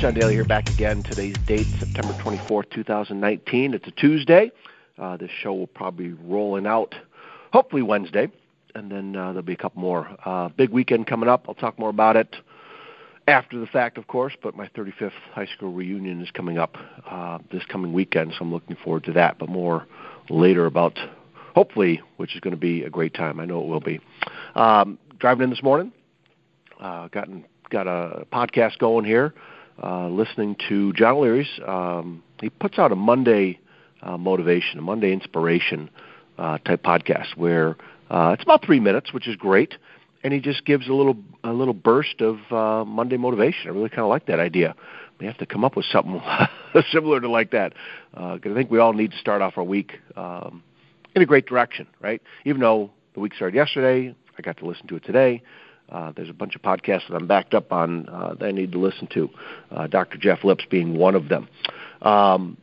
John Daly here back again. Today's date, September 24th, 2019. It's a Tuesday. Uh, this show will probably be rolling out hopefully Wednesday, and then uh, there'll be a couple more. Uh, big weekend coming up. I'll talk more about it after the fact, of course, but my 35th high school reunion is coming up uh, this coming weekend, so I'm looking forward to that, but more later about hopefully, which is going to be a great time. I know it will be. Um, driving in this morning, uh, gotten got a podcast going here, uh, listening to John O'Leary's. Um, he puts out a Monday uh, motivation, a Monday inspiration uh, type podcast where uh, it's about three minutes, which is great, and he just gives a little a little burst of uh, Monday motivation. I really kind of like that idea. We have to come up with something similar to like that uh, I think we all need to start off our week um, in a great direction, right? Even though the week started yesterday, I got to listen to it today. Uh, there's a bunch of podcasts that I'm backed up on uh, that I need to listen to. Uh, Dr. Jeff Lips being one of them. Um,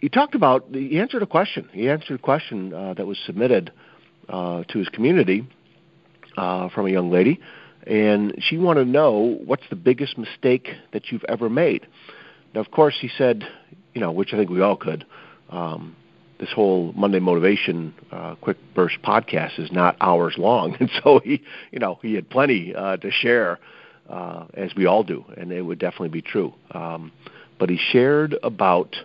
he talked about he answered a question. He answered a question uh, that was submitted uh, to his community uh, from a young lady, and she wanted to know what's the biggest mistake that you've ever made. Now, of course, he said, you know, which I think we all could. Um, this whole Monday Motivation uh, Quick Burst podcast is not hours long, and so he, you know, he had plenty uh, to share, uh, as we all do, and it would definitely be true. Um, but he shared about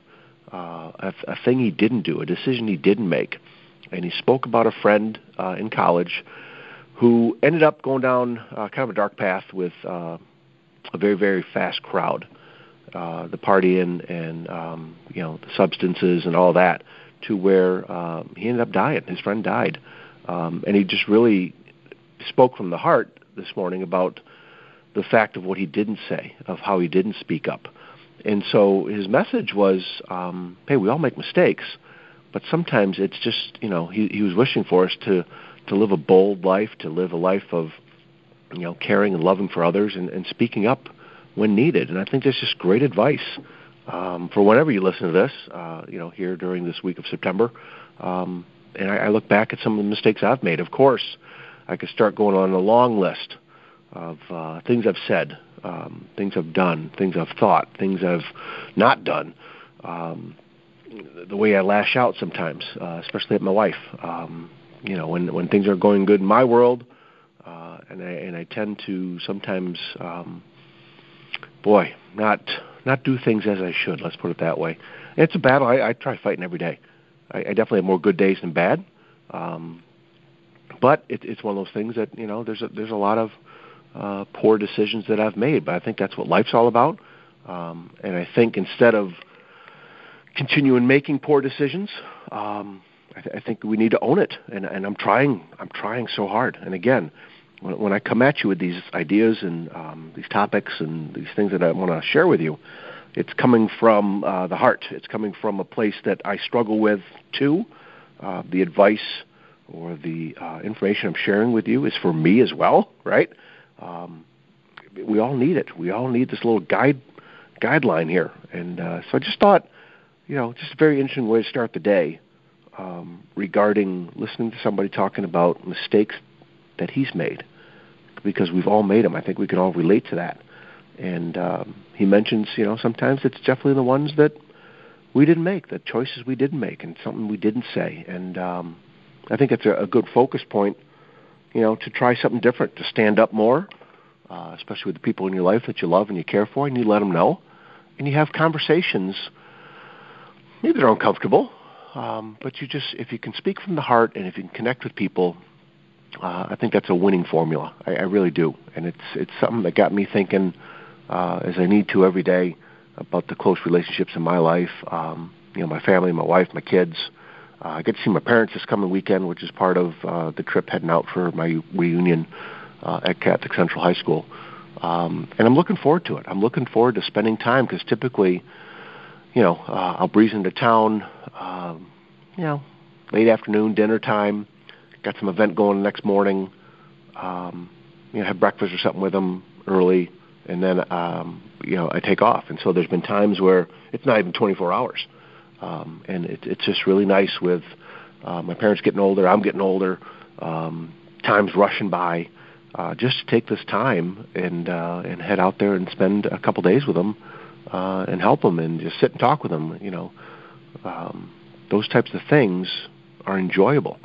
uh, a, a thing he didn't do, a decision he didn't make, and he spoke about a friend uh, in college who ended up going down uh, kind of a dark path with uh, a very very fast crowd, uh, the partying and um, you know the substances and all that to where um, he ended up dying. His friend died, um, and he just really spoke from the heart this morning about the fact of what he didn't say, of how he didn't speak up. And so his message was, um, "Hey, we all make mistakes, but sometimes it's just you know he he was wishing for us to to live a bold life, to live a life of you know caring and loving for others, and, and speaking up when needed. And I think that's just great advice um, for whenever you listen to this, uh, you know, here during this week of September. Um, and I, I look back at some of the mistakes I've made. Of course, I could start going on a long list of uh, things I've said, um, things I've done, things I've thought, things I've not done. Um, the way I lash out sometimes, uh, especially at my wife. Um, you know, when when things are going good in my world, uh, and I and I tend to sometimes, um, boy, not not do things as I should. Let's put it that way. It's a battle. I, I try fighting every day. I, I definitely have more good days than bad, um, but it, it's one of those things that you know. There's a, there's a lot of uh, poor decisions that I've made, but I think that's what life's all about. Um, and I think instead of continuing making poor decisions, um, I, th- I think we need to own it. And, and I'm trying. I'm trying so hard. And again, when, when I come at you with these ideas and um, these topics and these things that I want to share with you, it's coming from uh, the heart. It's coming from a place that I struggle with too. Uh, the advice or the uh, information I'm sharing with you is for me as well, right? Um, we all need it. We all need this little guide guideline here, and uh, so I just thought, you know, just a very interesting way to start the day um, regarding listening to somebody talking about mistakes that he's made because we've all made them. I think we can all relate to that. And um, he mentions, you know, sometimes it's definitely the ones that we didn't make, the choices we didn't make, and something we didn't say. And um, I think it's a, a good focus point, you know, to try something different, to stand up more, uh, especially with the people in your life that you love and you care for, and you let them know, and you have conversations. Maybe they're uncomfortable, um, but you just if you can speak from the heart and if you can connect with people uh, I think that's a winning formula. I, I really do, and it's it's something that got me thinking, uh, as I need to every day, about the close relationships in my life. Um, you know, my family, my wife, my kids. Uh, I get to see my parents this coming weekend, which is part of uh, the trip heading out for my reunion uh, at Catholic Central High School. Um, and I'm looking forward to it. I'm looking forward to spending time because typically, you know, uh, I'll breeze into town, um, you know, late afternoon, dinner time got some event going the next morning. Um, you know, have breakfast or something with them early, and then um, you know I take off. And so there's been times where it's not even 24 hours, um, and it, it's just really nice with uh, my parents getting older, I'm getting older, um, time's rushing by. Uh, just to take this time and uh, and head out there and spend a couple days with them, uh, and help them and just sit and talk with them. You know, um, those types of things are enjoyable,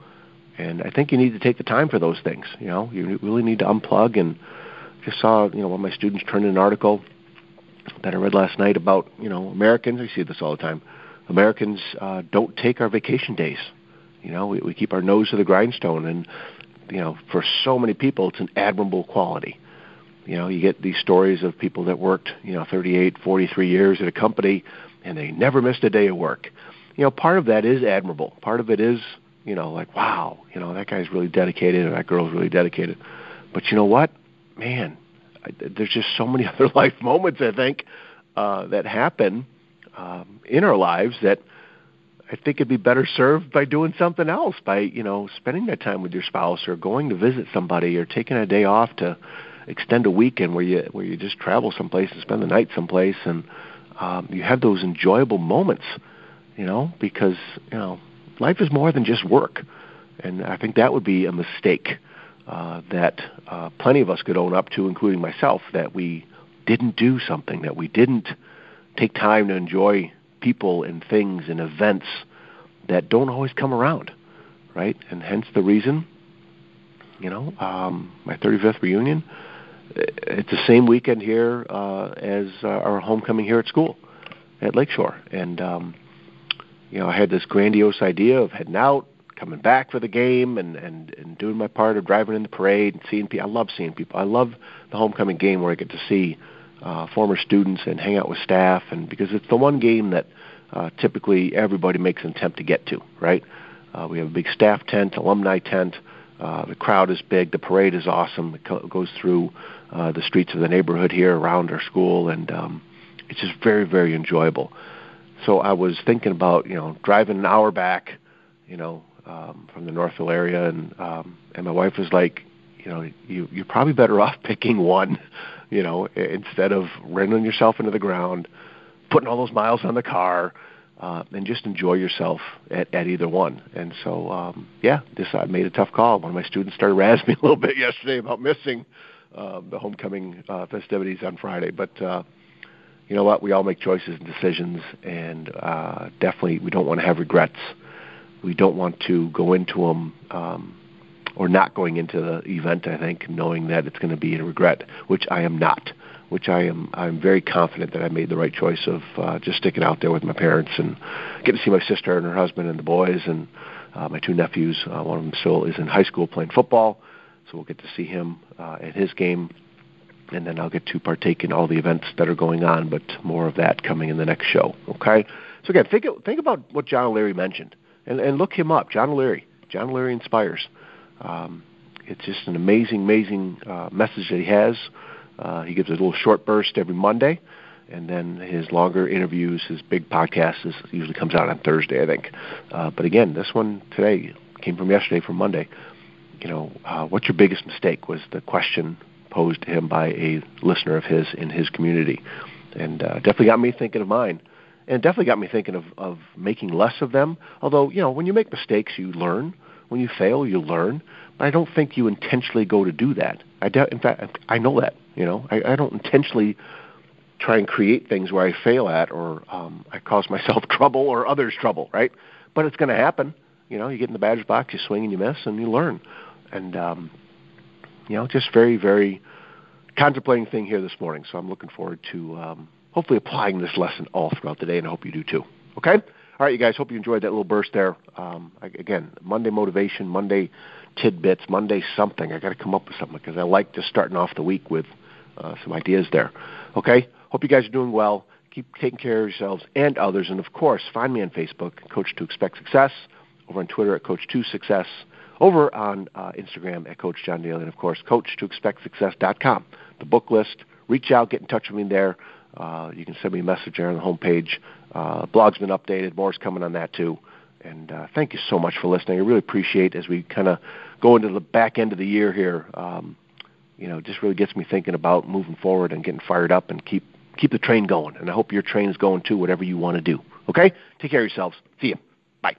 and I think you need to take the time for those things. You know, you really need to unplug. And just saw, you know, one of my students turned in an article that I read last night about, you know, Americans. I see this all the time. Americans uh, don't take our vacation days. You know, we, we keep our nose to the grindstone, and you know, for so many people, it's an admirable quality. You know, you get these stories of people that worked, you know, 38, 43 years at a company, and they never missed a day of work. You know, part of that is admirable. Part of it is, you know, like, wow, you know, that guy's really dedicated, or that girl's really dedicated. But you know what, man, I, there's just so many other life moments I think uh, that happen um, in our lives that I think it'd be better served by doing something else, by you know spending that time with your spouse, or going to visit somebody, or taking a day off to extend a weekend where you where you just travel someplace and spend the night someplace, and um, you have those enjoyable moments, you know, because you know life is more than just work, and I think that would be a mistake uh, that uh, plenty of us could own up to, including myself, that we didn't do something, that we didn't take time to enjoy people and things and events that don't always come around, right? And hence the reason, you know, um, my 35th reunion. It's the same weekend here uh, as uh, our homecoming here at school at Lakeshore, and um, you know, I had this grandiose idea of heading out, coming back for the game, and and and doing my part of driving in the parade and seeing people. I love seeing people. I love the homecoming game where I get to see uh, former students and hang out with staff, and because it's the one game that uh, typically everybody makes an attempt to get to, right? Uh, we have a big staff tent, alumni tent. Uh, the crowd is big. The parade is awesome. It co- goes through uh, the streets of the neighborhood here around our school, and um, it's just very, very enjoyable. So I was thinking about, you know, driving an hour back, you know, um, from the Northville area, and um, and my wife was like, you know, you you're probably better off picking one you know, instead of running yourself into the ground, putting all those miles on the car, uh, and just enjoy yourself at, at either one. And so, um, yeah, this I made a tough call. One of my students started razzing me a little bit yesterday about missing uh, the homecoming uh, festivities on Friday, but. Uh, you know what? We all make choices and decisions, and uh, definitely we don't want to have regrets. We don't want to go into them um, or not going into the event, I think, knowing that it's going to be a regret, which I am not. Which I am, I'm very confident that I made the right choice of uh, just sticking out there with my parents and getting to see my sister and her husband and the boys and uh, my two nephews. Uh, one of them still is in high school playing football, so we'll get to see him uh, at his game, and then I'll get to partake in all the events that are going on. But more of that coming in the next show. Okay. So again, think think about what John O'Leary mentioned, and, and look him up. John O'Leary. John O'Leary inspires. Um, it's just an amazing, amazing uh, message that he has. Uh, he gives a little short burst every Monday, and then his longer interviews, his big podcast, is, usually comes out on Thursday, I think. Uh, but again, this one today came from yesterday, from Monday. You know, uh, what's your biggest mistake? Was the question posed to him by a listener of his in his community, and uh, definitely got me thinking of mine and definitely got me thinking of of making less of them. Although you know, when you make mistakes, you learn. When you fail, you learn. But I don't think you intentionally go to do that. I de- in fact, I know that. You know, I, I don't intentionally try and create things where I fail at or um, I cause myself trouble or others trouble, right? But it's going to happen. You know, you get in the batter's box, you swing and you miss, and you learn. And um, you know, just very, very contemplating thing here this morning. So I'm looking forward to um, hopefully applying this lesson all throughout the day, and I hope you do too. Okay. All right, you guys. Hope you enjoyed that little burst there. Um, again, Monday motivation, Monday tidbits, Monday something. I got to come up with something because I like just starting off the week with uh, some ideas there. Okay. Hope you guys are doing well. Keep taking care of yourselves and others, and of course, find me on Facebook, Coach to Expect Success, over on Twitter at Coach to Success, over on uh, Instagram at Coach John Daly, and of course, Coach to Expect Success.com. The book list. Reach out, get in touch with me there. Uh, you can send me a message there on the homepage. Uh, blog's been updated. More's coming on that too. And uh, thank you so much for listening. I really appreciate as we kind of go into the back end of the year here. Um, you know, just really gets me thinking about moving forward and getting fired up and keep keep the train going. And I hope your train's going too, whatever you want to do. Okay? Take care of yourselves. See you. Bye.